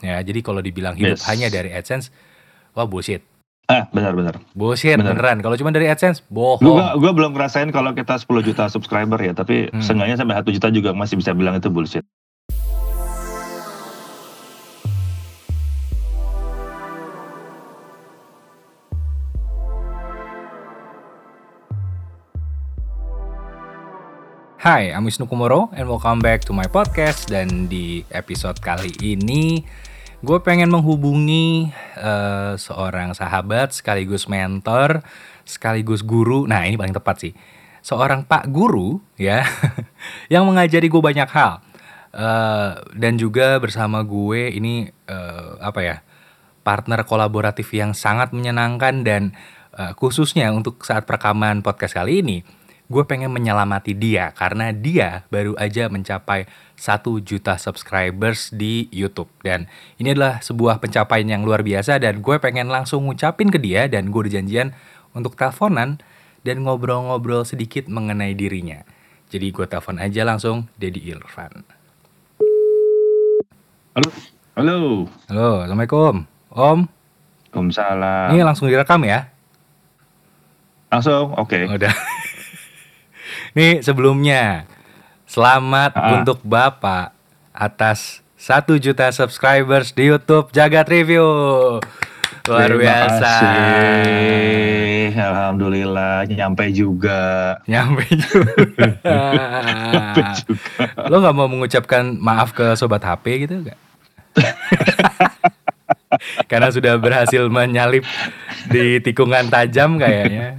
Ya, jadi kalau dibilang hidup Yes. hanya dari AdSense, wah bullshit. Ah, benar benar. Bullshit Bener. beneran. Kalau cuma dari AdSense, bohong. Gua gua belum ngerasain kalau kita 10 juta subscriber ya, tapi Hmm. seenggaknya sampai 1 juta juga masih bisa bilang itu bullshit. Hai, I'm Wisnu Kumoro and welcome back to my podcast dan di episode kali ini gue pengen menghubungi eh, seorang sahabat sekaligus mentor sekaligus guru. Nah ini paling tepat sih, seorang pak guru ya yang mengajari gue banyak hal Eh, dan juga bersama gue ini eh, apa ya partner kolaboratif yang sangat menyenangkan dan eh, khususnya untuk saat perekaman podcast kali ini gue pengen menyelamati dia karena dia baru aja mencapai 1 juta subscribers di YouTube dan ini adalah sebuah pencapaian yang luar biasa dan gue pengen langsung ngucapin ke dia dan gue udah janjian untuk teleponan dan ngobrol-ngobrol sedikit mengenai dirinya. Jadi gue telepon aja langsung Dedi Irfan. Halo. Halo. Halo, Assalamualaikum. Om, Waalaikumsalam. ini langsung direkam ya? Langsung, oke. Udah. Nih sebelumnya selamat Ah. untuk Bapak atas 1 juta subscribers di YouTube Jagat Review. Luar Terima biasa. kasih. Alhamdulillah nyampe juga. Nyampe juga. Nyampe juga. Lo nggak mau mengucapkan maaf ke sobat HP gitu nggak? Karena sudah berhasil menyalip di tikungan tajam kayaknya.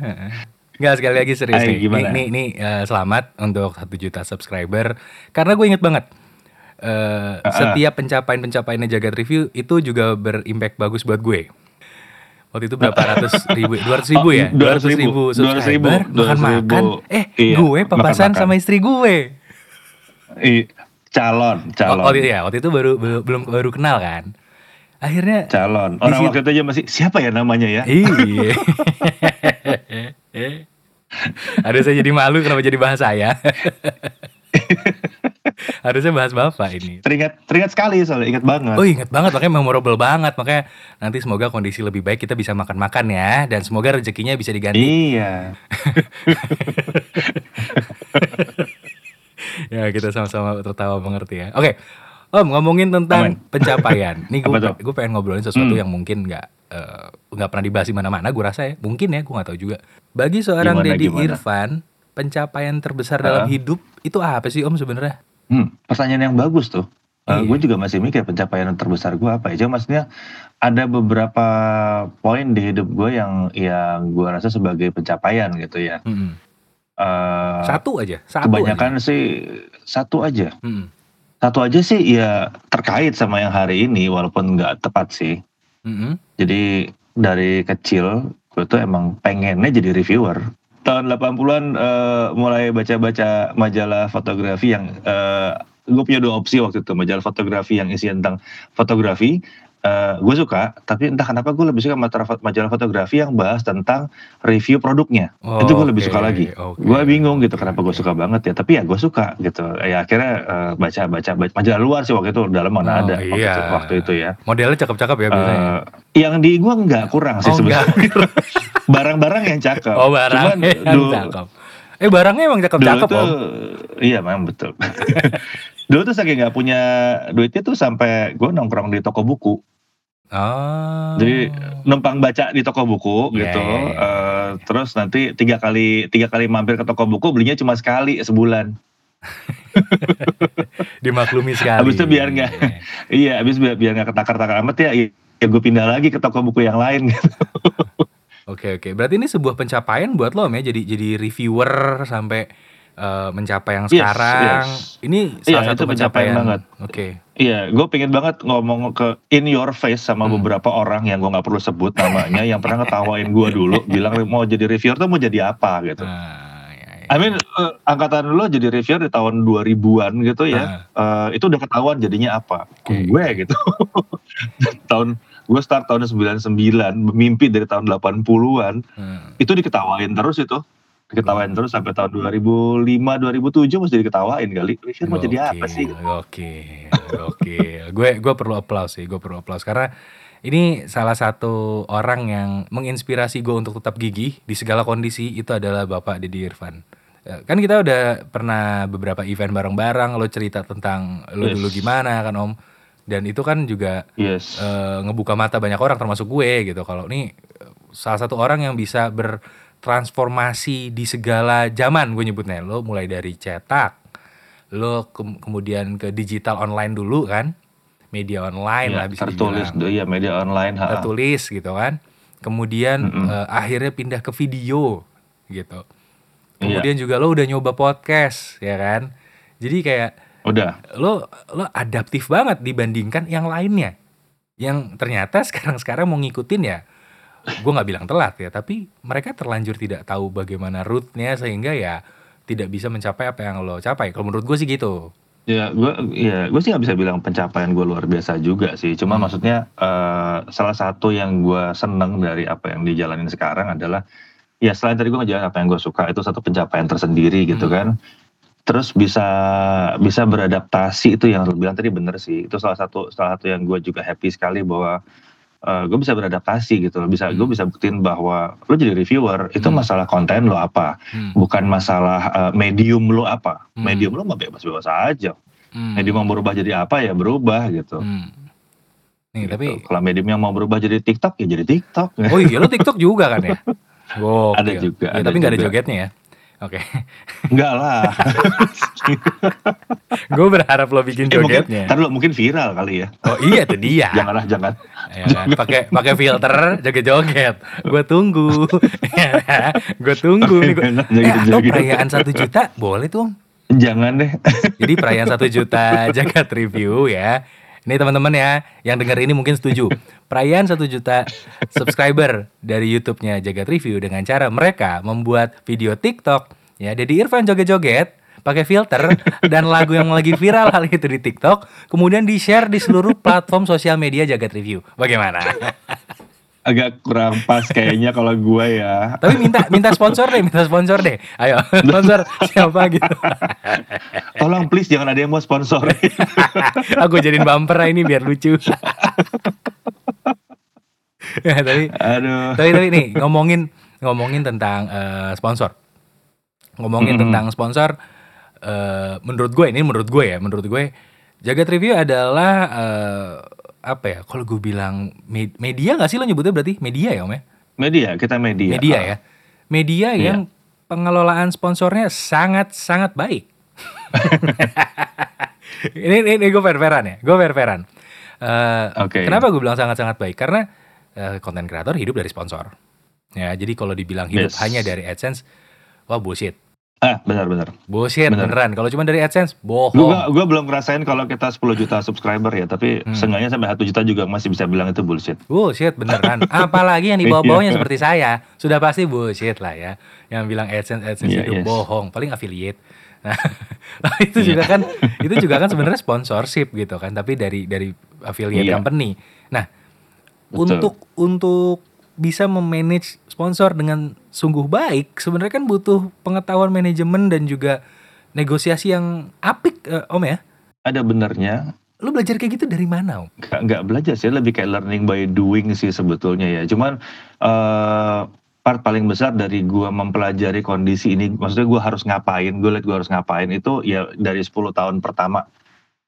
Enggak sekali lagi serius Ay, nih. gimana? Nih, eh, selamat untuk 1 juta subscriber. Karena gue inget banget. eh, setiap pencapaian-pencapaiannya Jagat Review itu juga berimpact bagus buat gue. Waktu itu berapa ratus ribu, dua ratus ribu Oh, ya, 200 200 ribu 200 subscriber, ribu, makan-makan. 200 ribu. Eh, Iya, gue papasan makan-makan. sama istri gue. Ih, calon, calon. Oh, waktu, ya, waktu itu baru belum baru kenal kan. Akhirnya Calon. Orang waktu itu aja masih siapa ya namanya ya? iya. Ada saya jadi malu kenapa jadi bahas saya. Harusnya bahas bapak ini. Teringat teringat sekali soalnya ingat banget. Oh ingat banget makanya memorable banget makanya nanti semoga kondisi lebih baik kita bisa makan-makan ya dan semoga rezekinya bisa diganti. Iya. ya kita sama-sama tertawa mengerti ya. Oke, Om ngomongin tentang Aman. pencapaian. Nih gue gue pengen ngobrolin sesuatu Hmm. yang mungkin nggak eh, nggak pernah dibahas di mana-mana. Gue rasa ya, mungkin ya, gue nggak tahu juga. Bagi seorang Dedi gimana? Irfan, pencapaian terbesar dalam Ah. hidup itu apa sih Om sebenarnya? Hmm, pertanyaan yang bagus tuh. Iya. Eh, gue juga masih mikir pencapaian terbesar gue apa ya. Cuma maksudnya ada beberapa poin di hidup gue yang yang gue rasa sebagai pencapaian gitu ya. Mm-mm. Eh, Satu aja, satu kebanyakan sih satu aja. aja. Mm-mm. Satu aja sih ya terkait sama yang hari ini walaupun nggak tepat sih. Mm-mm. Jadi dari kecil gue tuh emang pengennya jadi reviewer. Tahun 80-an eh, mulai baca-baca majalah fotografi yang gue punya dua opsi waktu itu majalah fotografi yang isi tentang fotografi. Gue suka, tapi entah kenapa gue lebih suka majalah fotografi yang bahas tentang review produknya. itu gue lebih suka lagi. oke, gue bingung gitu kenapa gue suka banget ya. Tapi ya gue suka gitu. Ya akhirnya eh, baca-baca baca majalah luar sih waktu itu dalam mana Oh, ada waktu, iya. itu, waktu itu ya. Modelnya cakep-cakep ya biasanya. Eh, yang di gua nggak kurang sih Oh, sebenarnya. Barang-barang yang cakep. oh barangnya Cuman yang dulu, cakep. Eh barangnya emang dulu cakep-cakep tuh, Om. iya memang betul. dulu tuh saking nggak punya duitnya tuh sampai gua nongkrong di toko buku. Oh. Jadi numpang baca di toko buku Iya, gitu. iya, iya. Eh, terus nanti tiga kali tiga kali mampir ke toko buku belinya cuma sekali sebulan. dimaklumi sekali. Habis itu biar nggak- Iya, habis biar biar nggak ketakar-takar amat ya. Ya gue pindah lagi ke toko buku yang lain. gitu. Oke oke. Berarti ini sebuah pencapaian buat lo ya. Jadi jadi reviewer sampai eh, mencapai yang Yes, sekarang. yes. Ini Iya, salah satu itu pencapaian pencapaian. banget. Oke. Iya, gue pengen banget ngomong ke in your face sama Hmm. beberapa orang yang gue nggak perlu sebut namanya, yang pernah ngetawain gue dulu, bilang mau jadi reviewer tuh mau jadi apa gitu. Ah, ya, ya. I mean, eh, angkatan lo jadi reviewer di tahun 2000-an gitu ya, eh, itu udah ketahuan jadinya apa. Oke. Gue gitu. tahun gue start tahun 99, mimpi dari tahun 80-an, Hmm. itu diketawain terus itu. Diketawain terus sampai tahun 2005 2007 masih diketawain kali reviewer mau jadi apa sih Oke, oke. Gue gue perlu applause sih, gue perlu applause karena ini salah satu orang yang menginspirasi gue untuk tetap gigih di segala kondisi itu adalah Bapak Deddy Irfan. Ya, Kan kita udah pernah beberapa event bareng-bareng, lo cerita tentang lo Yes. dulu gimana kan Om. Dan itu kan juga yes eh, ngebuka mata banyak orang termasuk gue gitu. Kalau ini eh, salah satu orang yang bisa bertransformasi di segala zaman gue nyebutnya. Lo mulai dari cetak, lo ke- kemudian ke digital online dulu kan, media online lah ya, bisa tertulis dibilang, iya media online ha. tertulis gitu kan. Kemudian Mm-mm. eh, akhirnya pindah ke video gitu. Iya. Kemudian juga lo udah nyoba podcast ya kan. Jadi kayak udah lo lo adaptif banget dibandingkan yang lainnya yang ternyata sekarang-sekarang mau ngikutin ya gue nggak bilang telat ya tapi mereka terlanjur tidak tahu bagaimana rootnya sehingga ya tidak bisa mencapai apa yang lo capai kalau menurut gue sih gitu Ya, gue ya gue sih nggak bisa bilang pencapaian gue luar biasa juga sih. Cuma Hmm. maksudnya eh, salah satu yang gue seneng dari apa yang dijalanin sekarang adalah ya selain tadi gue ngejalanin apa yang gue suka itu satu pencapaian tersendiri gitu Hmm. kan. Terus bisa bisa beradaptasi itu yang lo bilang tadi bener sih. Itu salah satu salah satu yang gue juga happy sekali bahwa eh, gue bisa beradaptasi gitu loh. Bisa gue Hmm. bisa buktiin bahwa lo jadi reviewer itu Hmm. masalah konten lo apa, Hmm. bukan masalah eh, medium lo apa. Hmm. Medium lo mah bebas-bebas aja Hmm. medium mau berubah jadi apa ya berubah gitu. Hmm. nih Gitu. tapi kalau medium yang mau berubah jadi TikTok ya jadi TikTok. oh iya lo TikTok juga kan ya Gokil. Ada juga, Ya, ada tapi nggak ada jogetnya ya oke Enggak lah. gue berharap lo bikin eh, mungkin, jogetnya ntar lu mungkin viral kali ya. oh iya itu dia Janganlah jangan. ya kan pakai pakai filter joget-joget gue tunggu gue tunggu nih gua, eh, atau joget-joget. perayaan satu juta boleh tuh Om. Jangan deh. jadi perayaan satu juta jagat review ya ini teman-teman ya yang dengar ini mungkin setuju. Perayaan satu juta subscriber dari YouTube-nya Jagat Review dengan cara mereka membuat video TikTok. Ya Dedi Irfan joget-joget pakai filter dan lagu yang lagi viral hal itu di TikTok kemudian di share di seluruh platform sosial media Jagat Review. Bagaimana Agak kurang pas kayaknya kalau gue ya. Tapi minta minta sponsor deh, minta sponsor deh. Ayo, sponsor siapa gitu. Tolong please jangan ada yang mau sponsor. Aku jadiin bumper lah ini biar lucu. ya, tapi Aduh. tapi tapi nih ngomongin ngomongin tentang eh, sponsor. Ngomongin Mm-mm. tentang sponsor eh, menurut gue ini menurut gue ya, menurut gue Jagat Review adalah eh, apa ya? Kalau gue bilang med- media nggak sih lo nyebutnya berarti media ya om ya? Media, kita media. media ya media Iya. yang pengelolaan sponsornya sangat sangat baik ini ini, ini gue fair-fairan ya gue fair-fairan Eh, Oke. kenapa gue bilang sangat sangat baik karena eh, konten kreator hidup dari sponsor ya jadi kalau dibilang hidup Yes. hanya dari adsense wah bullshit Ah, benar-benar. bullshit Bener. beneran kalau cuma dari adsense bohong Gue gua belum ngerasain kalau kita 10 juta subscriber ya, tapi Hmm. seenggaknya sampai 1 juta juga masih bisa bilang itu bullshit. Bullshit beneran. Apalagi yang di bawah-bawahnya Iya. seperti saya. Sudah pasti bullshit lah ya. Yang bilang AdSense AdSense Iya, itu yes. bohong, paling affiliate. Nah, itu juga kan itu juga kan sebenarnya sponsorship gitu kan, tapi dari dari affiliate Iya. company. Nah, Betul. untuk untuk bisa memanage sponsor dengan sungguh baik, sebenarnya kan butuh pengetahuan manajemen dan juga negosiasi yang apik, eh, Om ya. Ada benernya, Lu belajar kayak gitu dari mana, Om? nggak nggak belajar sih, lebih kayak learning by doing sih sebetulnya ya. Cuman eh part paling besar dari gua mempelajari kondisi ini, maksudnya gua harus ngapain, gue liat gua harus ngapain itu ya dari 10 tahun pertama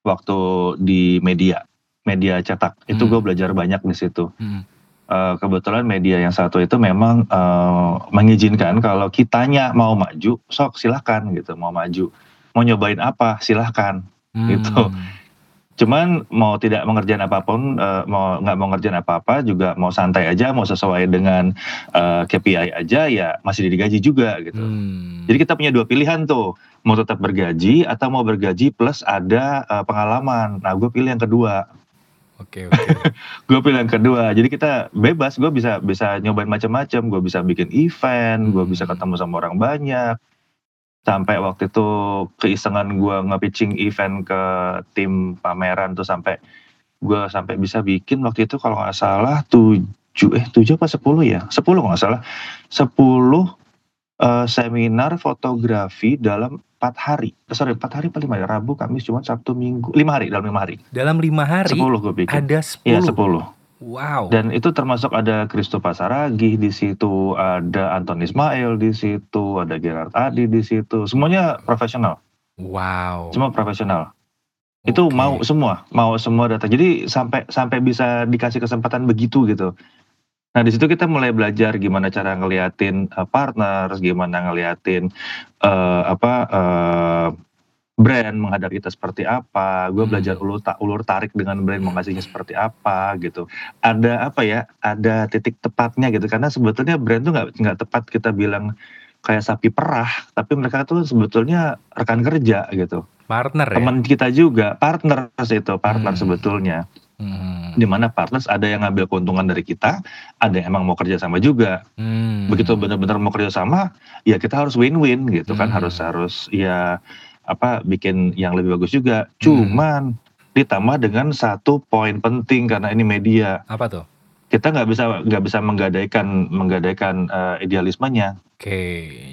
waktu di media, media cetak. Itu Hmm. gue belajar banyak di situ. Hmm. Eh, kebetulan media yang satu itu memang eh, mengizinkan kalau kitanya mau maju, sok silahkan gitu, mau maju, mau nyobain apa silahkan. Gitu. Hmm. Cuman mau tidak mengerjain apa pun, eh, mau nggak mau ngerjain apa-apa juga mau santai aja, mau sesuai dengan eh, KPI aja ya masih digaji juga gitu. Hmm. Jadi kita punya dua pilihan tuh, mau tetap bergaji atau mau bergaji plus ada eh, pengalaman. Nah gue pilih yang kedua. Oke, oke. gue pilih yang kedua. Jadi kita bebas. Gue bisa bisa nyobain macam-macam. Gue bisa bikin event gue Hmm. bisa ketemu sama orang banyak. Sampai waktu itu keisengan gue nge-pitching event ke tim pameran tuh sampai gue sampai bisa bikin waktu itu kalau nggak salah tujuh eh tujuh apa sepuluh ya? Sepuluh nggak salah. Sepuluh Eee, seminar fotografi dalam 4 hari, eh, sorry 4 hari apa 5 ya? Rabu, Kamis, Jumat, Sabtu, Minggu, 5 hari, dalam 5 hari. Dalam 5 hari 10 gue bikin. ada Iya 10? 10. Wow. Dan itu termasuk ada Christo Pasaragih di situ, ada Anton Ismail di situ, ada Gerard Adi di situ, semuanya profesional, Wow. semua profesional. Itu Oke. mau semua, mau semua datang. Jadi sampai sampai bisa dikasih kesempatan begitu gitu. Nah di situ kita mulai belajar gimana cara ngeliatin, eee, partners, gimana ngeliatin, eee, apa, eee, brand menghadapi kita seperti apa, gue belajar Hmm. ulur ta ulur tarik dengan brand mau ngasihnya seperti apa gitu. Ada apa ya, ada titik tepatnya gitu karena sebetulnya brand tuh nggak nggak tepat kita bilang kayak sapi perah, tapi mereka tuh sebetulnya rekan kerja gitu. Partner ya? Teman kita juga, partners itu, partner Hmm. sebetulnya. Mhm. Di mana partners ada yang ngambil keuntungan dari kita, ada yang emang mau kerja sama juga. Hmm. Begitu benar-benar mau kerja sama, ya kita harus win-win gitu kan, Hmm. harus harus ya apa, bikin yang lebih bagus juga. Hmm. Cuman ditambah dengan satu poin penting karena ini media, Apa tuh? Kita nggak bisa nggak bisa menggadaikan menggadaikan, eee, idealismenya. Oke,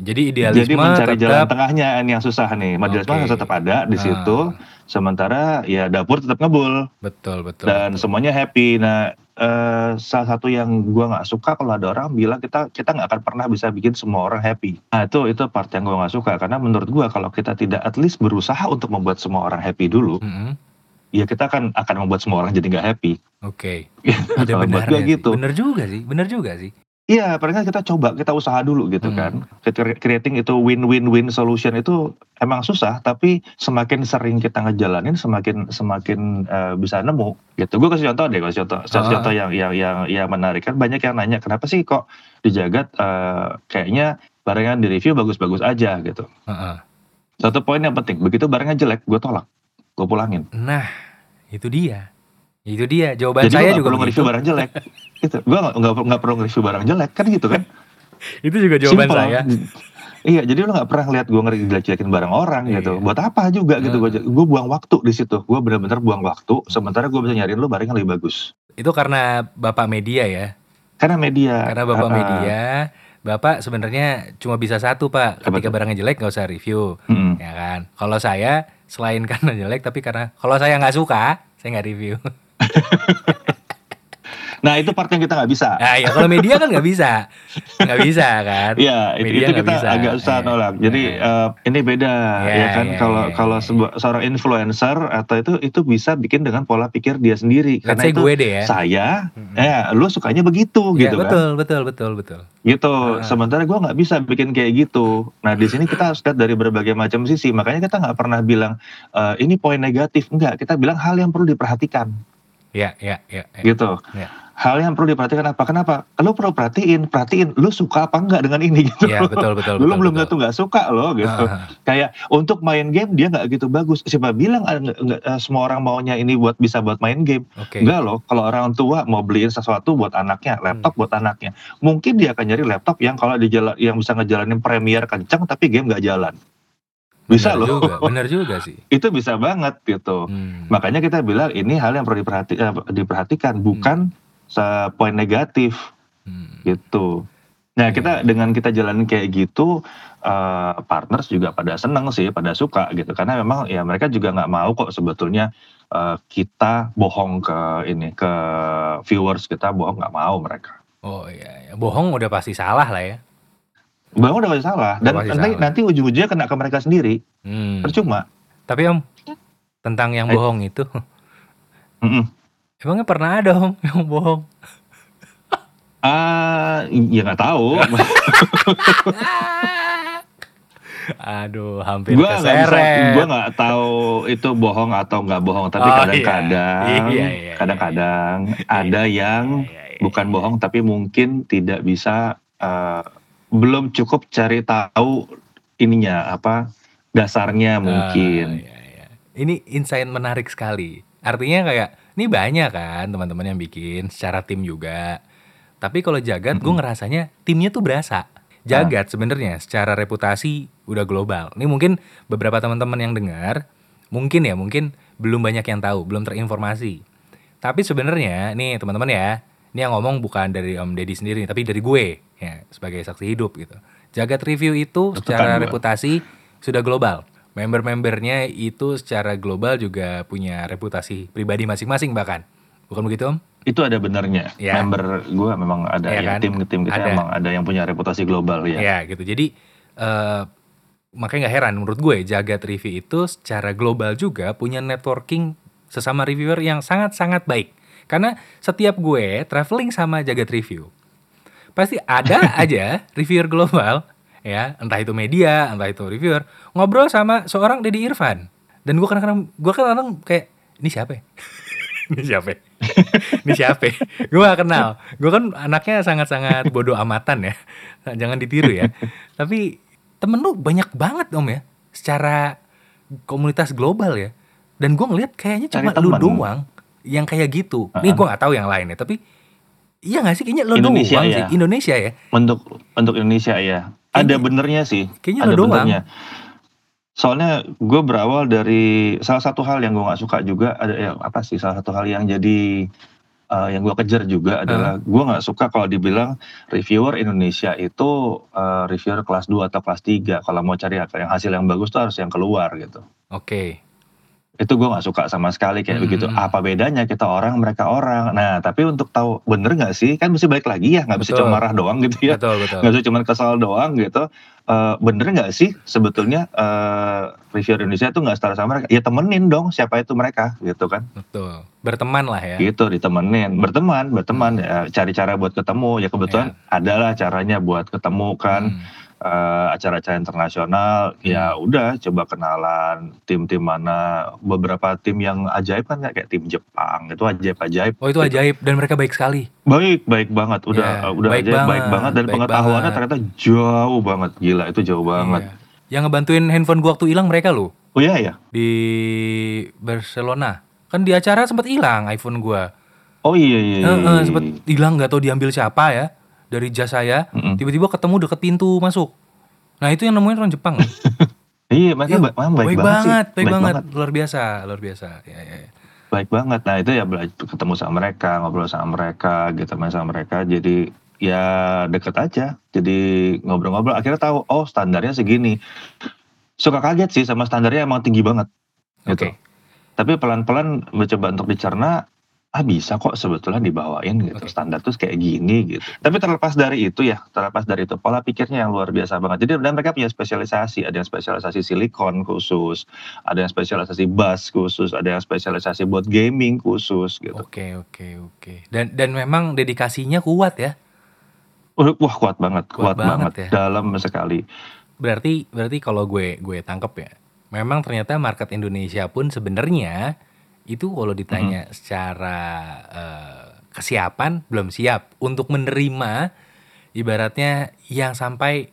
jadi idealisme Jadi mencari jalan tetap tengahnya ini yang susah nih, idealisme harus tetap ada di situ, Ah. sementara ya dapur tetap ngebul. betul betul. dan betul. semuanya happy. Nah, eee, salah satu yang gua nggak suka kalau ada orang bilang kita kita nggak akan pernah bisa bikin semua orang happy. Nah, itu itu part yang gua nggak suka karena menurut gua kalau kita tidak at least berusaha untuk membuat semua orang happy dulu, Mhm. Ya kita akan akan membuat semua orang jadi nggak happy. Oke. Ada Kalau buat benarnya sih. gitu. Bener juga sih, bener juga sih. Iya, paling nggak kita coba, kita usaha dulu gitu Hmm. kan. Cre creating itu win-win-win solution itu emang susah, tapi semakin sering kita ngejalanin semakin semakin, eee, bisa nemu gitu. Gue kasih contoh deh, kasih contoh Heeh. contoh yang yang yang yang menarik. Kan banyak yang nanya, "Kenapa sih kok di Jagat, eee, kayaknya barang yang di-review bagus-bagus aja?" Gitu. Heeh. Satu poin yang penting, begitu barangnya jelek, gue tolak, gue pulangin. Nah, itu dia. Itu dia jawaban Jadi saya nggak juga perlu nge-review barang jelek, gitu. Gue nggak nggak perlu nge-review barang jelek, kan gitu kan. Itu juga jawaban Simpel. saya. Iya, jadi lu nggak pernah lihat gue ngejelek-jelekin barang orang gitu. Iya. Buat apa juga gitu Heeh. gue gue buang waktu di situ. Gue benar-benar buang waktu sementara gue bisa nyariin lu barang yang lebih bagus. Itu karena Bapak media ya. Karena media. Karena Bapak Heeh. media, Bapak sebenarnya cuma bisa satu, Pak. Ketika tuh? barangnya jelek nggak usah review, Mm-mm. ya kan. Kalau saya selain karena jelek tapi karena kalau saya nggak suka, saya nggak review. Nah itu part yang kita nggak bisa. Nah, ya kalau media kan nggak bisa. Nggak bisa kan. Iya, itu, itu kita bisa. agak susah Iya. nolak. Jadi Iya. eh, ini beda Iya, ya kan iya, kalau iya, kalau sebuah seorang influencer atau itu itu bisa bikin dengan pola pikir dia sendiri karena itu gue deh ya. saya Mm-mm. ya lu sukanya begitu Iya, gitu kan. betul, betul, betul, betul. gitu Ah. sementara gua nggak bisa bikin kayak gitu nah di sini kita harus lihat dari berbagai macam sisi makanya kita nggak pernah bilang "Eh, ini poin negatif enggak kita bilang hal yang perlu diperhatikan Ya, ya, ya. ya. gitu Ya. Hal yang perlu diperhatikan apa kenapa lu perlu perhatiin perhatiin lu suka apa enggak dengan ini gitu Iya, betul, betul, lu betul. belum tentu nggak suka loh gitu Ah, ah. kayak untuk main game dia nggak gitu bagus siapa bilang ah, nggak- nggak, eh, semua orang maunya ini buat bisa buat main game Oke. Enggak loh, kalau orang tua mau beliin sesuatu buat anaknya, laptop Hmm. buat anaknya, mungkin dia akan nyari laptop yang kalau dijala, yang bisa ngejalanin Premiere kencang tapi game nggak jalan. Bisa Bener loh, juga, bener juga sih. itu bisa banget gitu. Hmm. Makanya kita bilang ini hal yang perlu diperhati, eh, diperhatikan, bukan sepoin negatif Hmm. gitu. Nah Iya, kita dengan kita jalanin kayak gitu, eh, partners juga pada seneng sih, pada suka gitu. Karena memang ya mereka juga nggak mau kok sebetulnya eh, kita bohong ke ini ke viewers kita bohong nggak mau mereka. Oh iya, iya. bohong udah pasti salah lah ya. Bohong udah pasti salah dan pasti nanti salah. nanti ujung-ujungnya kena ke mereka sendiri. Hmm. Percuma. Tapi om, tentang yang Eh. bohong itu, Mm-mm. Emangnya pernah ada om yang bohong? Ah, ya nggak tahu. Aduh, hampir gua bisa, keseret. gua nggak tahu itu bohong atau nggak bohong. Tapi Oh, iya. kadang-kadang, Iya, iya, iya, kadang-kadang ada yang Iya, iya, bukan iya. bohong tapi mungkin tidak bisa eh, belum cukup cari tahu ininya apa dasarnya mungkin. Ah, iya, iya. Ini insight menarik sekali. Artinya kayak ini banyak kan teman-teman yang bikin secara tim juga. Tapi kalau jagat gue Mm-mm. ngerasanya timnya tuh berasa. Jagat sebenarnya secara reputasi udah global. Ini mungkin beberapa teman-teman yang dengar mungkin ya mungkin belum banyak yang tahu, belum terinformasi. Tapi sebenarnya nih teman-teman ya, ini yang ngomong bukan dari Om Deddy sendiri, tapi dari gue ya sebagai saksi hidup gitu. Jagat Review itu secara gua. reputasi sudah global. Member-membernya itu secara global juga punya reputasi pribadi masing-masing bahkan. Bukan begitu Om? Itu ada benernya. Ya. Member gue memang ada Iya ya kan? tim tim kita Ada. emang ada yang punya reputasi global ya. Ya gitu. Jadi eh, makanya nggak heran menurut gue Jagat Review itu secara global juga punya networking sesama reviewer yang sangat-sangat baik. Karena setiap gue traveling sama Jagat Review pasti ada aja reviewer global ya entah itu media entah itu reviewer ngobrol sama seorang Deddy Irfan. Dan gue kadang-kadang gue kadang-kadang kayak ini siapa ya? ini siapa ya? ini siapa ya? gue gak kenal. Gue kan anaknya sangat-sangat bodoh amatan ya. Jangan ditiru ya. Tapi temen lu banyak banget om ya secara komunitas global ya. Dan gue ngeliat kayaknya cuma lu doang yang kayak gitu. Nih gue gak tahu yang lain ya tapi iya gak sih? Kayaknya lu Indonesia doang ya. sih Indonesia ya. Untuk untuk Indonesia ya. Ada benernya sih. kayaknya ada doang. benernya. Soalnya gue berawal dari salah satu hal yang gue nggak suka juga ada ya, apa sih salah satu hal yang jadi eh, yang gue kejar juga adalah gue nggak suka kalau dibilang reviewer Indonesia itu eh, reviewer kelas 2 atau kelas 3 kalau mau cari yang hasil yang bagus tuh harus yang keluar gitu oke itu gue nggak suka sama sekali kayak Hmm. begitu. Apa bedanya kita orang mereka orang? Nah tapi untuk tahu bener nggak sih? Kan mesti balik lagi ya nggak bisa cuma marah doang gitu ya. Betul betul. Nggak bisa cuma kesal doang gitu. Eh, bener nggak sih sebetulnya eh reviewer Indonesia itu nggak setara sama mereka? Ya temenin dong siapa itu mereka gitu kan. Betul. Berteman lah ya. Gitu ditemenin. Berteman berteman. Ya cari cara buat ketemu. Ya kebetulan adalah caranya buat ketemu kan. Hmm. Eh, acara-acara internasional ya udah coba kenalan tim-tim mana beberapa tim yang ajaib kan kayak tim Jepang itu ajaib-ajaib oh itu ajaib dan mereka baik sekali. Baik baik banget udah Ya, uh, udah baik ajaib baik banget, banget dan baik pengetahuannya banget. ternyata jauh banget gila itu jauh banget. Iya. yang ngebantuin handphone gua waktu hilang mereka loh. Oh iya ya di Barcelona. Kan di acara sempat hilang iPhone gua. Oh iya iya, iya, eh, iya. sempet hilang nggak tahu diambil siapa ya dari jas saya Mm-mm. tiba-tiba ketemu deket pintu masuk. Nah itu yang nemuin orang Jepang. Iya mereka memang baik, baik banget, sih. banget baik banget. luar biasa luar biasa. Ya, ya, ya. baik banget. Nah itu ya belajar ketemu sama mereka ngobrol sama mereka gitu main sama mereka. Jadi ya deket aja. Jadi ngobrol-ngobrol. Akhirnya tahu oh standarnya segini. Suka kaget sih sama standarnya emang tinggi banget. Gitu. Oke. tapi pelan-pelan mencoba untuk dicerna ah bisa kok sebetulnya dibawain gitu Oke. standar tuh kayak gini gitu tapi terlepas dari itu ya terlepas dari itu pola pikirnya yang luar biasa banget jadi dan mereka punya spesialisasi ada yang spesialisasi silikon khusus ada yang spesialisasi bass khusus ada yang spesialisasi buat gaming khusus gitu Oke oke oke. Dan dan memang dedikasinya kuat ya. Wah kuat banget Kuat kuat, banget banget, ya. dalam sekali Berarti berarti kalau gue gue tangkep ya. Memang ternyata market Indonesia pun sebenarnya itu kalau ditanya Mm-hmm. secara eh, kesiapan belum siap untuk menerima ibaratnya yang sampai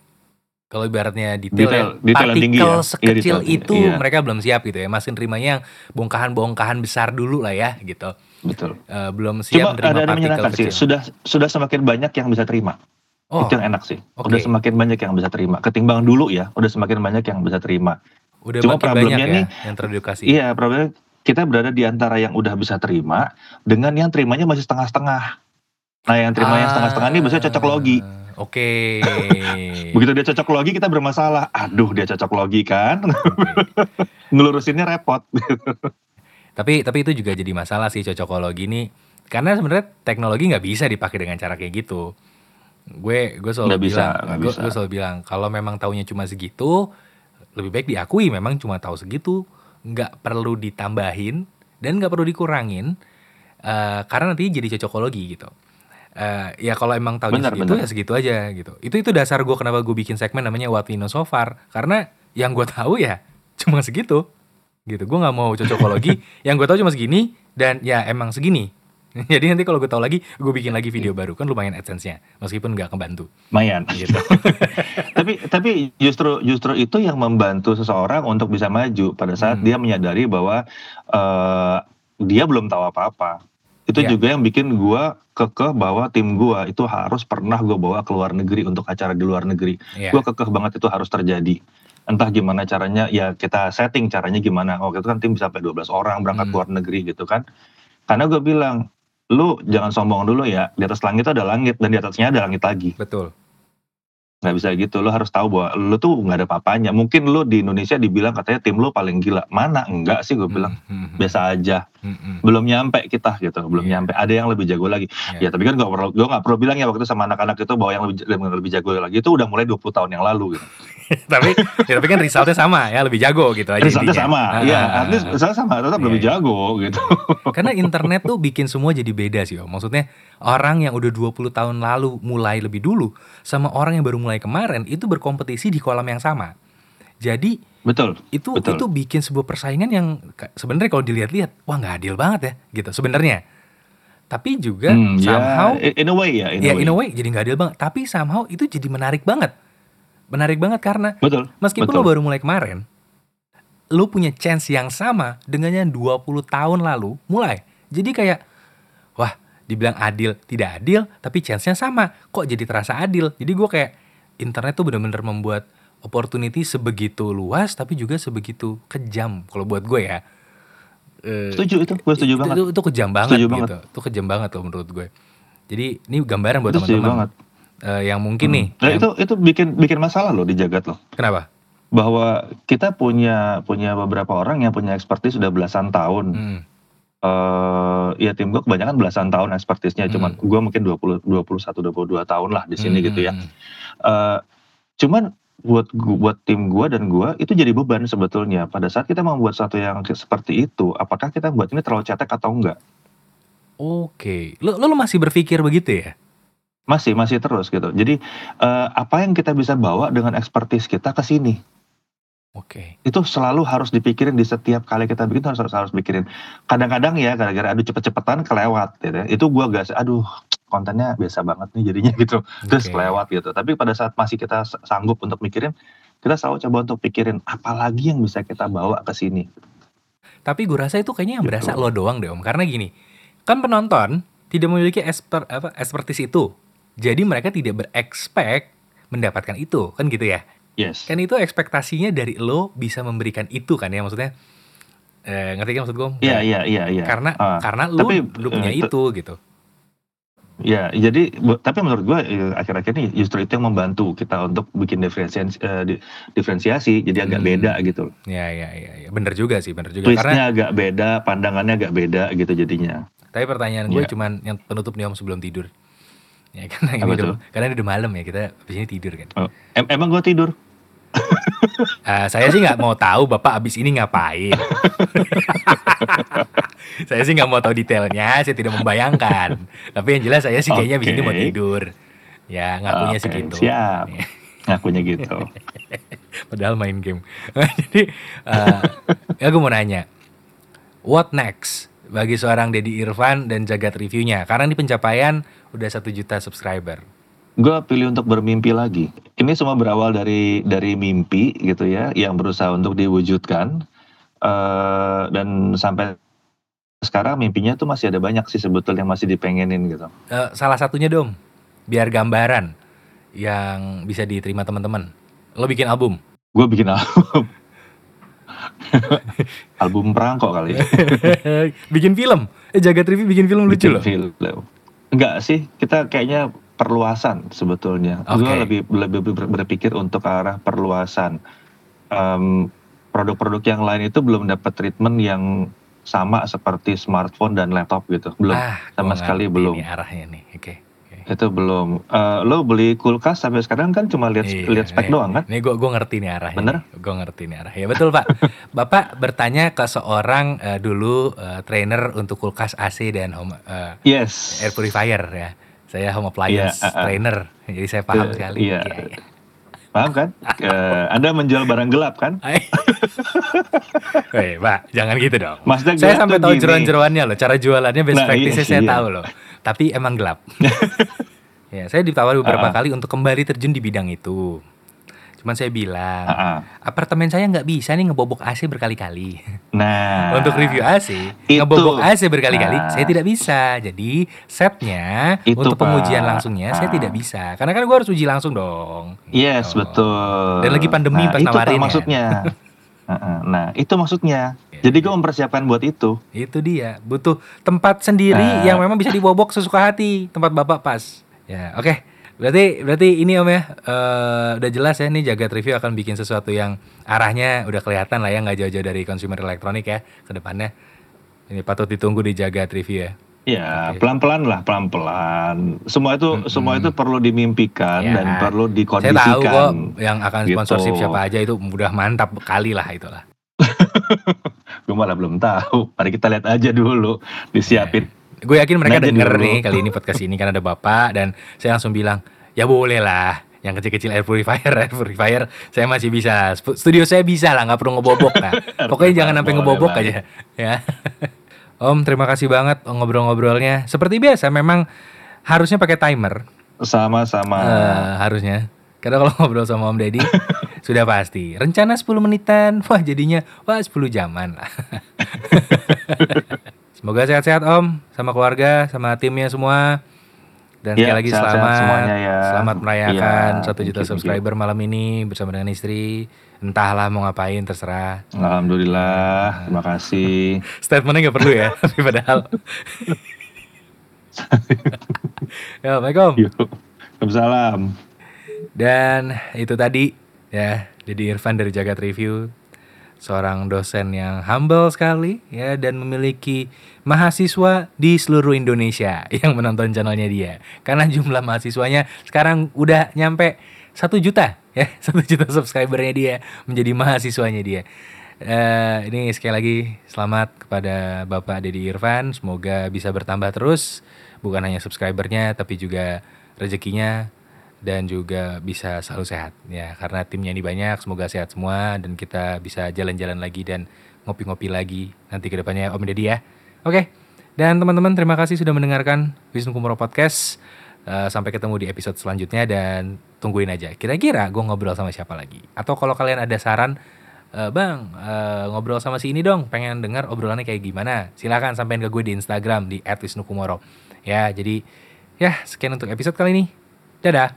kalau ibaratnya detail, Detail- ya, detail partikel ya. Iya, sekecil detail tinggi, itu iya. mereka belum siap gitu ya. Masih nerimanya yang bongkahan-bongkahan besar dulu lah ya gitu. betul Eh, belum siap cuma menerima ada partikel menyenangkan sih kecil. sudah sudah semakin banyak yang bisa terima Oh, itu yang enak sih Oke. udah semakin banyak yang bisa terima ketimbang dulu ya udah semakin banyak yang bisa terima udah cuma problemnya banyak ya nih, yang teredukasi. Iya, problemnya kita berada di antara yang udah bisa terima dengan yang terimanya masih setengah-setengah. Nah, yang terima yang setengah-setengah ini biasanya cocok logi. Ah, Oke. Begitu dia cocok logi kita bermasalah. Aduh, dia cocok logi kan. Oke. Ngelurusinnya repot. tapi tapi itu juga jadi masalah sih cocokologi ini karena sebenarnya teknologi nggak bisa dipakai dengan cara kayak gitu. Gue gue selalu bisa, bilang, gue, bisa. gue selalu bilang kalau memang taunya cuma segitu, lebih baik diakui memang cuma tahu segitu, nggak perlu ditambahin dan nggak perlu dikurangin eh, karena nanti jadi cocokologi gitu. Eh, ya kalau emang tahu segitu benar. ya segitu aja gitu. Itu itu dasar gue kenapa gue bikin segmen namanya What We Know So Far karena yang gue tahu ya cuma segitu gitu. Gue nggak mau cocokologi. yang gue tahu cuma segini dan ya emang segini. Jadi nanti kalau gue tahu lagi, gue bikin lagi video baru kan lumayan adsense-nya, meskipun nggak kebantu Lumayan. gitu. tapi tapi justru justru itu yang membantu seseorang untuk bisa maju pada saat Hmm. dia menyadari bahwa eh, dia belum tahu apa-apa. Itu Iya. juga yang bikin gua kekeh bahwa tim gua itu harus pernah gue bawa ke luar negeri untuk acara di luar negeri. Iya. Gue kekeh banget itu harus terjadi. Entah gimana caranya, ya kita setting caranya gimana. Waktu itu kan tim bisa sampai 12 orang berangkat Hmm. ke luar negeri gitu kan. Karena gue bilang, lu jangan sombong dulu ya, di atas langit itu ada langit, dan di atasnya ada langit lagi. Betul. nggak bisa gitu lo harus tahu bahwa lo tuh nggak ada apa-apanya mungkin lo di Indonesia dibilang katanya tim lo paling gila. Mana? Enggak sih gue bilang. Hmm, hmm, biasa aja hmm. belum nyampe kita gitu belum Iya. nyampe ada yang lebih jago lagi Iya. ya tapi kan gue perlu gue nggak perlu bilang ya waktu itu sama anak-anak itu bahwa yang lebih yang lebih jago lagi itu udah mulai 20 tahun yang lalu gitu. tapi ya, tapi kan resultnya sama ya lebih jago gitu aja Resultnya intinya. sama, Ah, ya ah, ah, artinya ah. saya sama tetap Iya, lebih iya. jago gitu. Karena internet tuh bikin semua jadi beda sih om. Maksudnya orang yang udah 20 tahun lalu mulai lebih dulu sama orang yang baru mulai kemarin itu berkompetisi di kolam yang sama. Jadi Betul. itu Betul. itu bikin sebuah persaingan yang sebenarnya kalau dilihat-lihat wah nggak adil banget ya gitu sebenarnya. Tapi juga Hmm, somehow ya, in a way ya, in ya a way. in a way jadi nggak adil banget. Tapi somehow itu jadi menarik banget. Menarik banget karena Betul. Meskipun betul. lo baru mulai kemarin, lo punya chance yang sama dengan yang 20 tahun lalu mulai. Jadi kayak, wah dibilang adil, tidak adil, tapi chance-nya sama. Kok jadi terasa adil? Jadi gue kayak, internet tuh bener-bener membuat opportunity sebegitu luas, tapi juga sebegitu kejam kalau buat gue ya. Eh, Setuju itu, gue setuju itu, banget. Itu, itu kejam banget Setuju gitu. banget. Itu kejam banget loh menurut gue. Jadi ini gambaran buat teman-teman eh, yang mungkin nih. Nah, yang- itu itu bikin bikin masalah loh di jagat loh. kenapa? Bahwa kita punya punya beberapa orang yang punya ekspertis sudah belasan tahun. Hmm. eh ya tim gue kebanyakan belasan tahun ekspertisnya, cuman Hmm. gue mungkin 20 21 22 tahun lah di sini Hmm, gitu ya. hmm, hmm. Eh, cuman buat buat tim gua dan gua itu jadi beban sebetulnya. Pada saat kita membuat satu yang seperti itu apakah kita buat ini terlalu cetek atau enggak? Oke, lo, lo lo masih berpikir begitu ya? masih masih terus gitu. Jadi eh, apa yang kita bisa bawa dengan ekspertis kita ke sini? Oke, itu selalu harus dipikirin di setiap kali kita bikin harus harus harus pikirin. Kadang-kadang ya gara-gara aduh cepet-cepetan kelewat gitu ya. itu gua gak aduh kontennya biasa banget nih jadinya gitu terus Oke. kelewat gitu tapi pada saat masih kita sanggup untuk mikirin kita selalu coba untuk pikirin apa lagi yang bisa kita bawa ke sini Tapi gue rasa itu kayaknya yang Gitu. berasa lo doang deh om. Karena gini, kan penonton tidak memiliki esper, apa, expertise itu. Jadi mereka tidak berekspek mendapatkan itu, kan gitu ya? yes Kan itu ekspektasinya dari lo bisa memberikan itu kan ya maksudnya. Eh, ngerti kan maksud gue? iya iya iya iya Karena Ah, karena lo tapi, punya eh, itu gitu. Ya, jadi tapi menurut gua eh, akhir-akhir ini justru itu yang membantu kita untuk bikin diferensiasi, eh, di- diferensiasi jadi agak Hmm. beda gitu. Ya ya ya, ya. bener juga sih, bener juga. Karena Twistnya agak beda, pandangannya agak beda gitu jadinya. tapi pertanyaan gue Iya. cuman yang penutup nih om sebelum tidur. Ya karena ini udah, karena ini udah malam ya kita abis ini tidur kan. Oh, em- emang gua tidur? Ah, saya sih nggak mau tahu bapak abis ini ngapain. saya sih nggak mau tahu detailnya, saya tidak membayangkan. Tapi yang jelas saya sih kayaknya abis ini mau tidur. Ya ngakunya Oke, segitu. Siap. Ngakunya gitu. Padahal main game. Jadi, eh, ya gue mau nanya, what next bagi seorang Dedi Irfan dan jagat reviewnya? Karena ini pencapaian udah satu juta subscriber. Gua pilih untuk bermimpi lagi. Ini semua berawal dari dari mimpi gitu ya, yang berusaha untuk diwujudkan. eh dan sampai sekarang mimpinya tuh masih ada banyak sih sebetulnya yang masih dipengenin gitu. Eh, salah satunya dong, biar gambaran yang bisa diterima teman-teman. Lo bikin album. Gue bikin album. album perangkok kali ya. bikin film. Eh jagat review bikin film lucu Bikin loh. film. Enggak sih, kita kayaknya perluasan sebetulnya. Oke. Gue lebih lebih ber- berpikir untuk arah perluasan. Em, produk-produk yang lain itu belum dapat treatment yang sama seperti smartphone dan laptop gitu. Belum ah, sama sekali belum. Nih arahnya nih. Oke. oke. itu belum. Eh, lo beli kulkas sampai sekarang kan cuma lihat Iya, lihat spek nih. doang kan? Nih gue gue ngerti nih arahnya. Bener? Gue ngerti nih arahnya. Ya betul pak. Bapak bertanya ke seorang eh, dulu eh, trainer untuk kulkas AC dan home eh, Yes. air purifier ya. Saya home appliance Iya, uh, uh. trainer. Jadi saya paham Eh, sekali. iya. Iya, iya. Paham kan? Eh, anda menjual barang gelap kan? Weh, Pak, jangan gitu dong. Maksudnya Saya sampai tahu gini. jeroan-jeroannya loh, cara jualannya best Nah, practice iya, saya iya. tahu loh. Tapi emang gelap. ya, saya ditawari beberapa Ah. kali untuk kembali terjun di bidang itu. Cuman saya bilang, Ah, ah. apartemen saya nggak bisa nih ngebobok AC berkali-kali. Nah, untuk review AC, itu. ngebobok AC berkali-kali, Nah. saya tidak bisa. Jadi setnya Itu, untuk pengujian Pak. langsungnya saya Ah. tidak bisa. Karena kan gue harus uji langsung dong. Yes, Gitu. betul. Dan lagi pandemi nah, pas itu nawarin ya. maksudnya. Nah, itu maksudnya. Ya, Jadi gue mempersiapkan buat itu. Itu dia, butuh tempat sendiri Ah. yang memang bisa dibobok sesuka hati, tempat bapak pas. Ya, oke. Berarti berarti ini Om ya eh, udah jelas ya nih Jagat Review akan bikin sesuatu yang arahnya udah kelihatan lah ya nggak jauh-jauh dari consumer elektronik ya ke depannya. Ini patut ditunggu di Jagat Review ya. Ya, pelan-pelan lah, pelan-pelan. Semua itu Mm-mm. semua itu perlu dimimpikan Ya. dan perlu Saya dikondisikan. tahu kok yang akan Gitu. sponsorship siapa aja itu udah mantap kali lah itulah. Gue malah belum tahu. Mari kita lihat aja dulu, disiapin. Gue yakin mereka Nanti denger dulu. nih kali ini podcast ini kan ada bapak dan saya langsung bilang ya boleh lah yang kecil-kecil air purifier air purifier saya masih bisa. Studio saya bisa lah nggak perlu ngebobok lah. Pokoknya jangan sampai ngebobok aja ya. Om terima kasih banget ngobrol-ngobrolnya. Seperti biasa memang harusnya pakai timer. Sama-sama. eh, harusnya. Karena kalau ngobrol sama Om Deddy sudah pasti. Rencana 10 menitan wah jadinya wah 10 jaman lah Semoga sehat-sehat Om, sama keluarga, sama timnya semua. Dan sekali Ya, lagi sehat-sehat selamat, semuanya ya. selamat merayakan Iya, satu thank juta you, thank you. subscriber malam ini bersama dengan istri. Entahlah mau ngapain, terserah. Alhamdulillah, terima kasih. Statementnya nggak perlu ya, tapi padahal. ya, Assalamualaikum. Waalaikumsalam. Dan itu tadi ya, jadi Irfan dari Jagat Review, seorang dosen yang humble sekali ya dan memiliki mahasiswa di seluruh Indonesia yang menonton channelnya dia. Karena jumlah mahasiswanya sekarang udah nyampe satu juta ya, satu juta subscribernya dia menjadi mahasiswanya dia. Eh, ini sekali lagi selamat kepada Bapak Dedi Irfan, semoga bisa bertambah terus, bukan hanya subscribernya tapi juga rezekinya dan juga bisa selalu sehat. Ya karena timnya ini banyak semoga sehat semua dan kita bisa jalan-jalan lagi dan ngopi-ngopi lagi nanti ke depannya. Om Deddy ya. Oke dan teman-teman terima kasih sudah mendengarkan Wisnu Kumoro Podcast. Eh, sampai ketemu di episode selanjutnya dan tungguin aja. Kira-kira gue ngobrol sama siapa lagi? Atau kalau kalian ada saran eh, bang eh, ngobrol sama si ini dong pengen dengar obrolannya kayak gimana? Silakan sampein ke gue di Instagram di @wisnukumoro ya jadi ya sekian untuk episode kali ini. Dadah